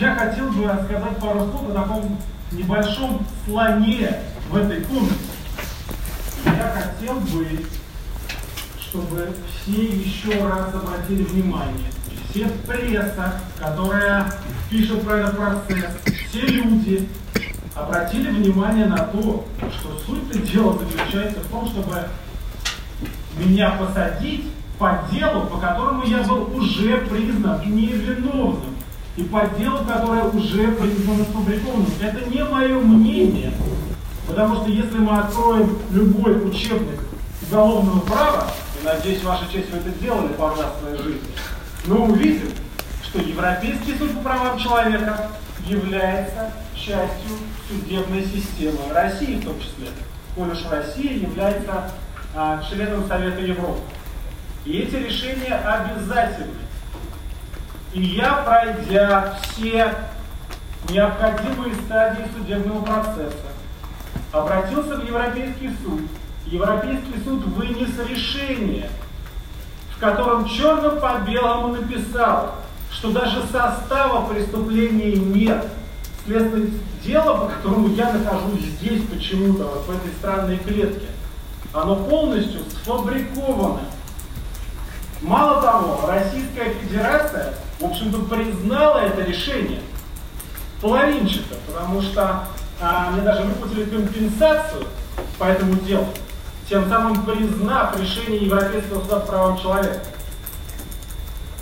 Я хотел бы рассказать пару слов о таком небольшом слоне в этой комнате. Я хотел бы, чтобы все еще раз обратили внимание, все пресса, которая пишет про этот процесс, все люди обратили внимание на то, что суть дела заключается в том, чтобы меня посадить по делу, по которому я был уже признан невиновным, и по делу, которое уже признано сфабрикованным. Это не мое мнение, потому что если мы откроем любой учебник уголовного права, и надеюсь, ваша честь, вы это делали пару раз в своей жизни, мы увидим, что Европейский суд по правам человека является частью судебной системы России в том числе, коль уж Россия является а, членом Совета Европы. И эти решения обязательны. И я, пройдя все необходимые стадии судебного процесса, обратился в Европейский суд. Европейский суд вынес решение, в котором черным по белому написал, что даже состава преступления нет. Следствие дела, по которому я нахожусь здесь почему-то, вот в этой странной клетке, оно полностью сфабриковано. Мало того, Российская Федерация, в общем-то, признала это решение половинчато, потому что а, мне даже выплатили компенсацию по этому делу, тем самым признав решение Европейского суда по правам человека.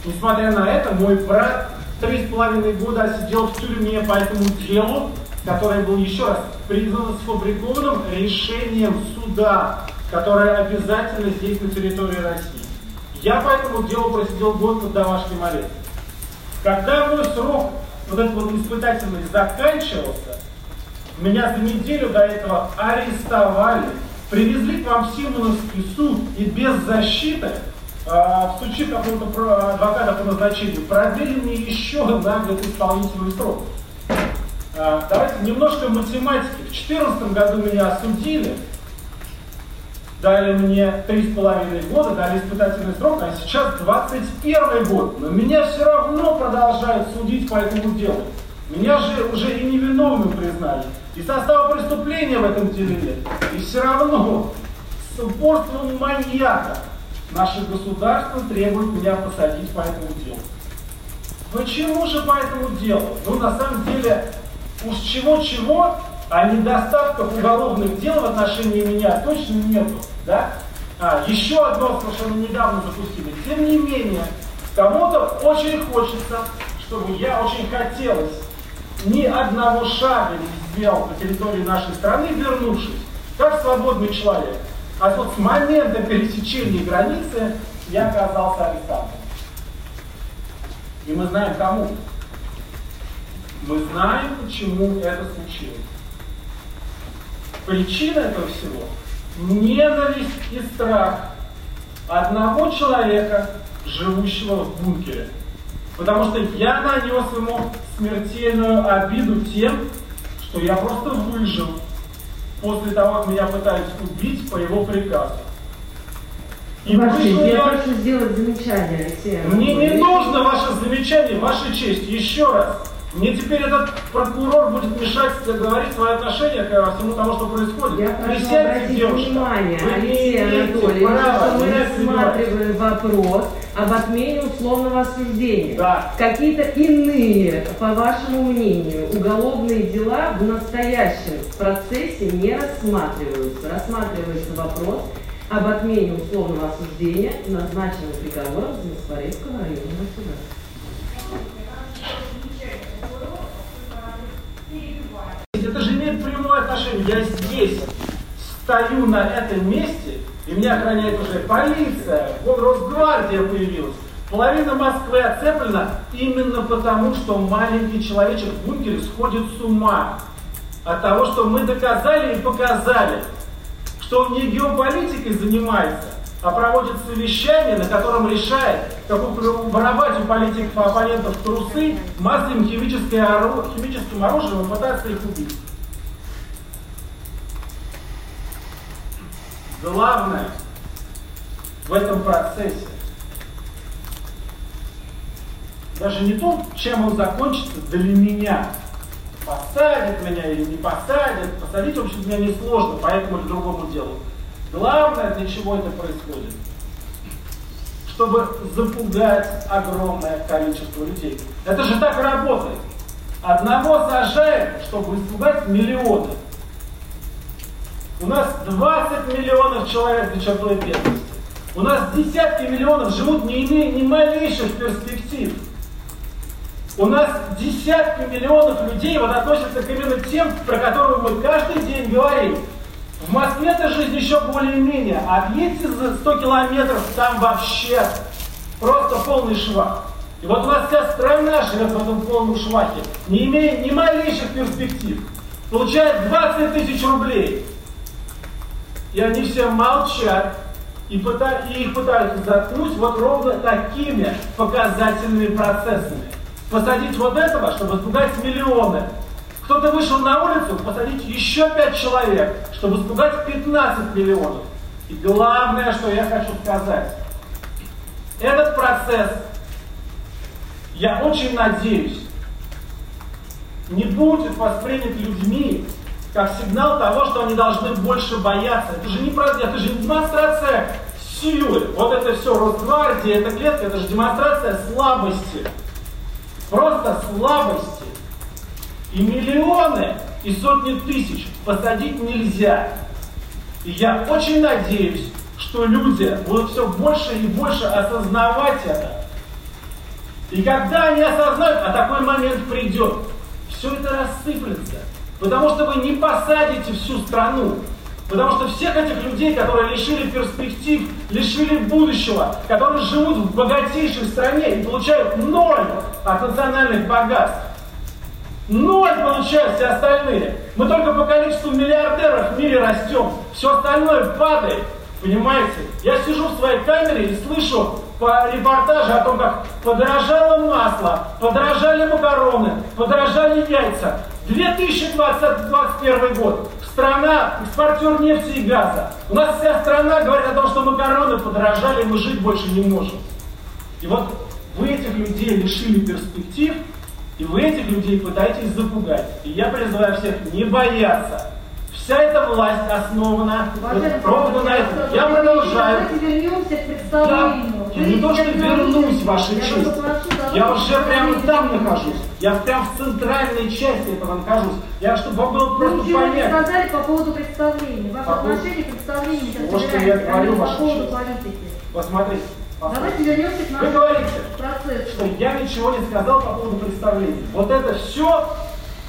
Несмотря на это, мой брат три с половиной года сидел в тюрьме по этому делу, которое было еще раз признано сфабрикованным решением суда, которое обязательно здесь на территории России. Я по этому делу просидел год под домашним арестом. Когда мой срок, вот этот вот испытательный, заканчивался, меня за неделю до этого арестовали, привезли к вам в Симоновский суд и без защиты, э, всучив какого-то адвоката по назначению, продлили мне еще на год исполнительный срок. Э, давайте немножко математики. В 2014 году меня осудили, дали мне три с половиной года, дали испытательный срок, а сейчас 21 год. Но меня все равно продолжают судить по этому делу. Меня же уже и невиновным признали. И состава преступления в этом деле нет. И все равно с упорством маньяка наше государство требует меня посадить по этому делу. Почему же по этому делу? Ну, на самом деле, уж чего-чего, а недостатков уголовных дел в отношении меня точно нету. Да? А, еще одно совершенно недавно запустили. Тем не менее, кому-то очень хочется, чтобы я очень хотелось ни одного шага не сделал по территории нашей страны, вернувшись, как свободный человек. А вот с момента пересечения границы я оказался арестантом. И мы знаем кому. Мы знаем, почему это случилось. Причина этого всего – ненависть и страх одного человека, живущего в бункере. Потому что я нанес ему смертельную обиду тем, что я просто выжил после того, как меня пытались убить по его приказу. И Ваша честь, я прошу сделать замечание, Алексей. Мне не нужно ваше замечание, ваша честь. Еще раз. Мне теперь этот прокурор будет мешать говорить свое отношение ко всему тому, что происходит. Я прошу обратить девушка. внимание, Вы Алексей Анатольевич, что мы рассматриваем вопрос об отмене условного осуждения. Да. Какие-то иные, по вашему мнению, уголовные дела в настоящем процессе не рассматриваются. Рассматривается вопрос об отмене условного осуждения назначенного приговором Замоскворецкого районного суда. Это же имеет прямое отношение. Я здесь стою на этом месте, и меня охраняет уже полиция, вот Росгвардия появилась. Половина Москвы оцеплена именно потому, что маленький человечек в бункере сходит с ума от того, что мы доказали и показали, что он не геополитикой занимается, а проводит совещание, на котором решает, как воровать у политиков и оппонентов трусы массовым химическим оружием и пытаться их убить. Главное в этом процессе даже не то, чем он закончится для меня. Посадят меня или не посадят. Посадить, в общем, меня несложно по этому или другому делу. Главное, для чего это происходит. Чтобы запугать огромное количество людей. Это же так работает. Одного сажают, чтобы испугать миллионы. У нас 20 миллионов человек за чертой бедности. У нас десятки миллионов живут, не имея ни малейших перспектив. У нас десятки миллионов людей вот относятся к именно тем, про которые мы каждый день говорим. В Москве эта жизнь еще более-менее. Отъедьте за 100 километров, там вообще просто полный швах. И вот у нас вся страна живет в этом полном швахе, не имея ни малейших перспектив. Получает 20 тысяч рублей. И они все молчат, и, пыта, и их пытаются заткнуть вот ровно такими показательными процессами. Посадить вот этого, чтобы испугать миллионы. Кто-то вышел на улицу, посадить еще пять человек, чтобы испугать 15 миллионов. И главное, что я хочу сказать. Этот процесс, я очень надеюсь, не будет воспринят людьми как сигнал того, что они должны больше бояться. Это же не, это же не демонстрация силы. Вот это все Росгвардия, эта клетка, это же демонстрация слабости. Просто слабости. И миллионы, и сотни тысяч посадить нельзя. И я очень надеюсь, что люди будут все больше и больше осознавать это. И когда они осознают, а такой момент придет, все это рассыплется. Потому что вы не посадите всю страну. Потому что всех этих людей, которые лишили перспектив, лишили будущего, которые живут в богатейшей стране и получают ноль от национальных богатств, ноль получают все остальные. Мы только по количеству миллиардеров в мире растем, все остальное падает. Понимаете? Я сижу в своей камере и слышу по репортажу о том, как подорожало масло, подорожали макароны, подорожали яйца. 2021 год. Страна, экспортер нефти и газа. У нас вся страна говорит о том, что макароны подорожали, мы жить больше не можем. И вот вы этих людей лишили перспектив, и вы этих людей пытаетесь запугать. И я призываю всех не бояться. Вся эта власть основана ровно на этом. Я продолжаю. Я не то, что вернусь, ваша честь. Я уже прямо там нахожусь. Я прям в центральной части этого нахожусь. Я чтобы вам было просто Вы понятно. Вы сказали по поводу представления. Ваше поводу- отношение к представлению. Вот что я говорю, по поводу политики. Посмотрите. Давайте вернемся к Вы нашему говорите, процессу. что я ничего не сказал по поводу представления. Вот это все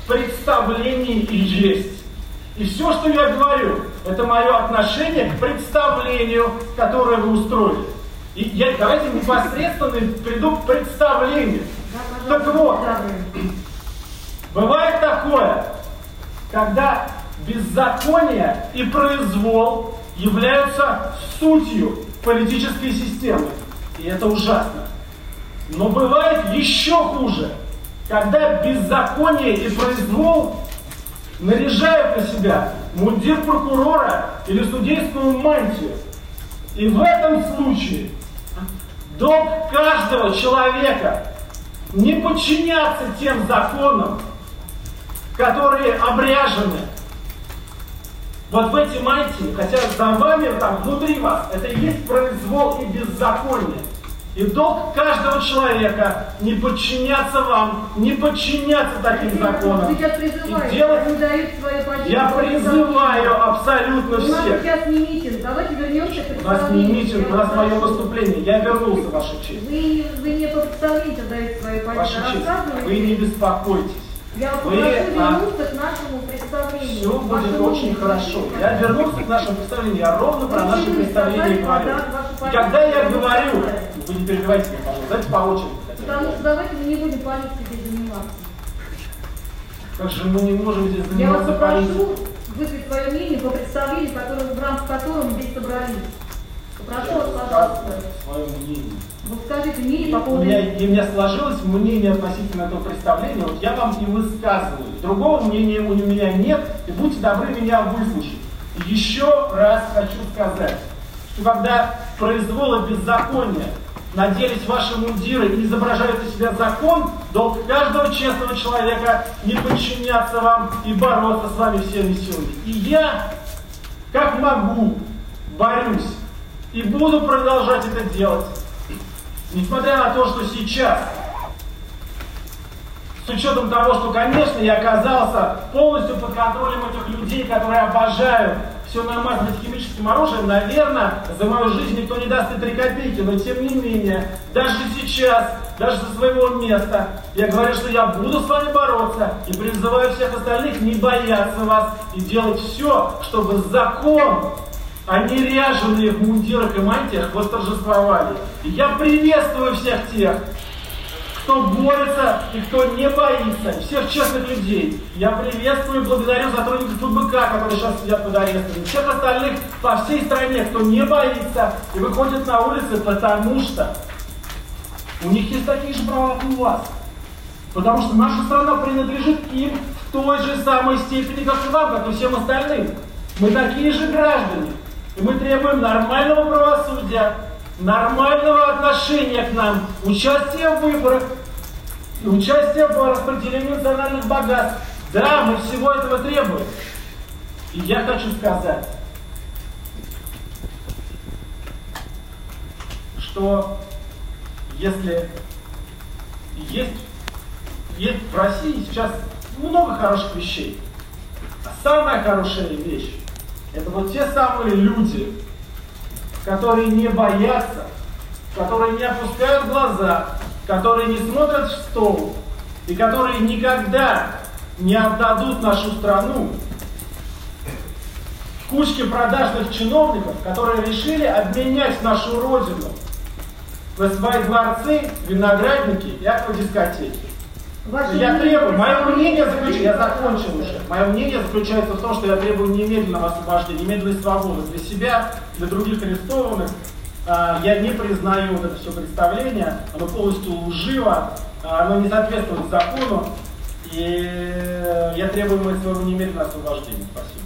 представление и есть. И все, что я говорю, это мое отношение к представлению, которое вы устроили. И я, давайте непосредственно приду к представлению. Да, Так вот. Бывает такое, когда беззаконие и произвол являются сутью политической системы. И это ужасно. Но бывает еще хуже, когда беззаконие и произвол наряжают на себя мундир прокурора или судейскую мантию. И в этом случае долг каждого человека не подчиняться тем законам, которые обряжены вот в эти мантии, хотя за вами, там, внутри вас, это и есть произвол и беззаконие. И долг каждого человека не подчиняться вам, не подчиняться таким законам. И делать... Я призываю абсолютно У нас всех. сейчас не митинг. Давайте вернемся к У нас не митинг, у нас мое выступление. Я вернулся, Ваша честь. Вы, вы не по представлению даете свою позицию. Ваша честь, вы не беспокойтесь. Я вы, прошу а, вернуться к нашему представлению. Все будет очень хорошо. Я вернулся к нашему представлению, я ровно про наше представление говорю. И когда я говорю, вы не перебивайте меня, пожалуйста, давайте по очереди. Потому что давайте мы не будем заниматься. Как же мы не можем здесь Я вас попрошу высказать свое мнение по представлению, которое, в рамках которого мы здесь собрались. Попрошу вас, пожалуйста. свое мнение. Вот скажите мнение по у, поводу... меня, и у меня сложилось мнение относительно этого представления, вот я вам и высказываю. Другого мнения у меня нет, и будьте добры меня выслушать. И еще раз хочу сказать, что когда произвол и беззаконие наделись ваши мундиры и изображают из себя закон, долг каждого честного человека не подчиняться вам и бороться с вами всеми силами. И я, как могу, борюсь и буду продолжать это делать. Несмотря на то, что сейчас с учетом того, что, конечно, я оказался полностью под контролем этих людей, которые обожают все намазывать химическим оружием, наверное, за мою жизнь никто не даст и три копейки, но тем не менее, даже сейчас, даже со своего места, я говорю, что я буду с вами бороться и призываю всех остальных не бояться вас и делать все, чтобы закон, а не ряженые в мундирах и мантиях восторжествовали. И я приветствую всех тех, кто борется и кто не боится, всех честных людей. Я приветствую и благодарю сотрудников ФБК, которые сейчас сидят под арестом, всех остальных по всей стране, кто не боится и выходит на улицы, потому что у них есть такие же права, как у вас. Потому что наша страна принадлежит им в той же самой степени, как и вам, как и всем остальным. Мы такие же граждане. И мы требуем нормального правосудия, нормального отношения к нам, участия в выборах, участие в распределении национальных богатств. Да, мы всего этого требуем. И я хочу сказать, что если есть, есть в России сейчас много хороших вещей, а самая хорошая вещь – это вот те самые люди, которые не боятся, которые не опускают глаза, которые не смотрят в стол и которые никогда не отдадут нашу страну кучке продажных чиновников, которые решили обменять нашу родину на свои дворцы, виноградники и аквадискотеки. Ваше я требую, мое мнение заключается, я закончил уже, мое мнение заключается в том, что я требую немедленного освобождения, немедленной свободы для себя, для других арестованных, а, я не признаю вот это все представление, оно полностью лживо, а, оно не соответствует закону, и я требую своего немедленного освобождения. Спасибо.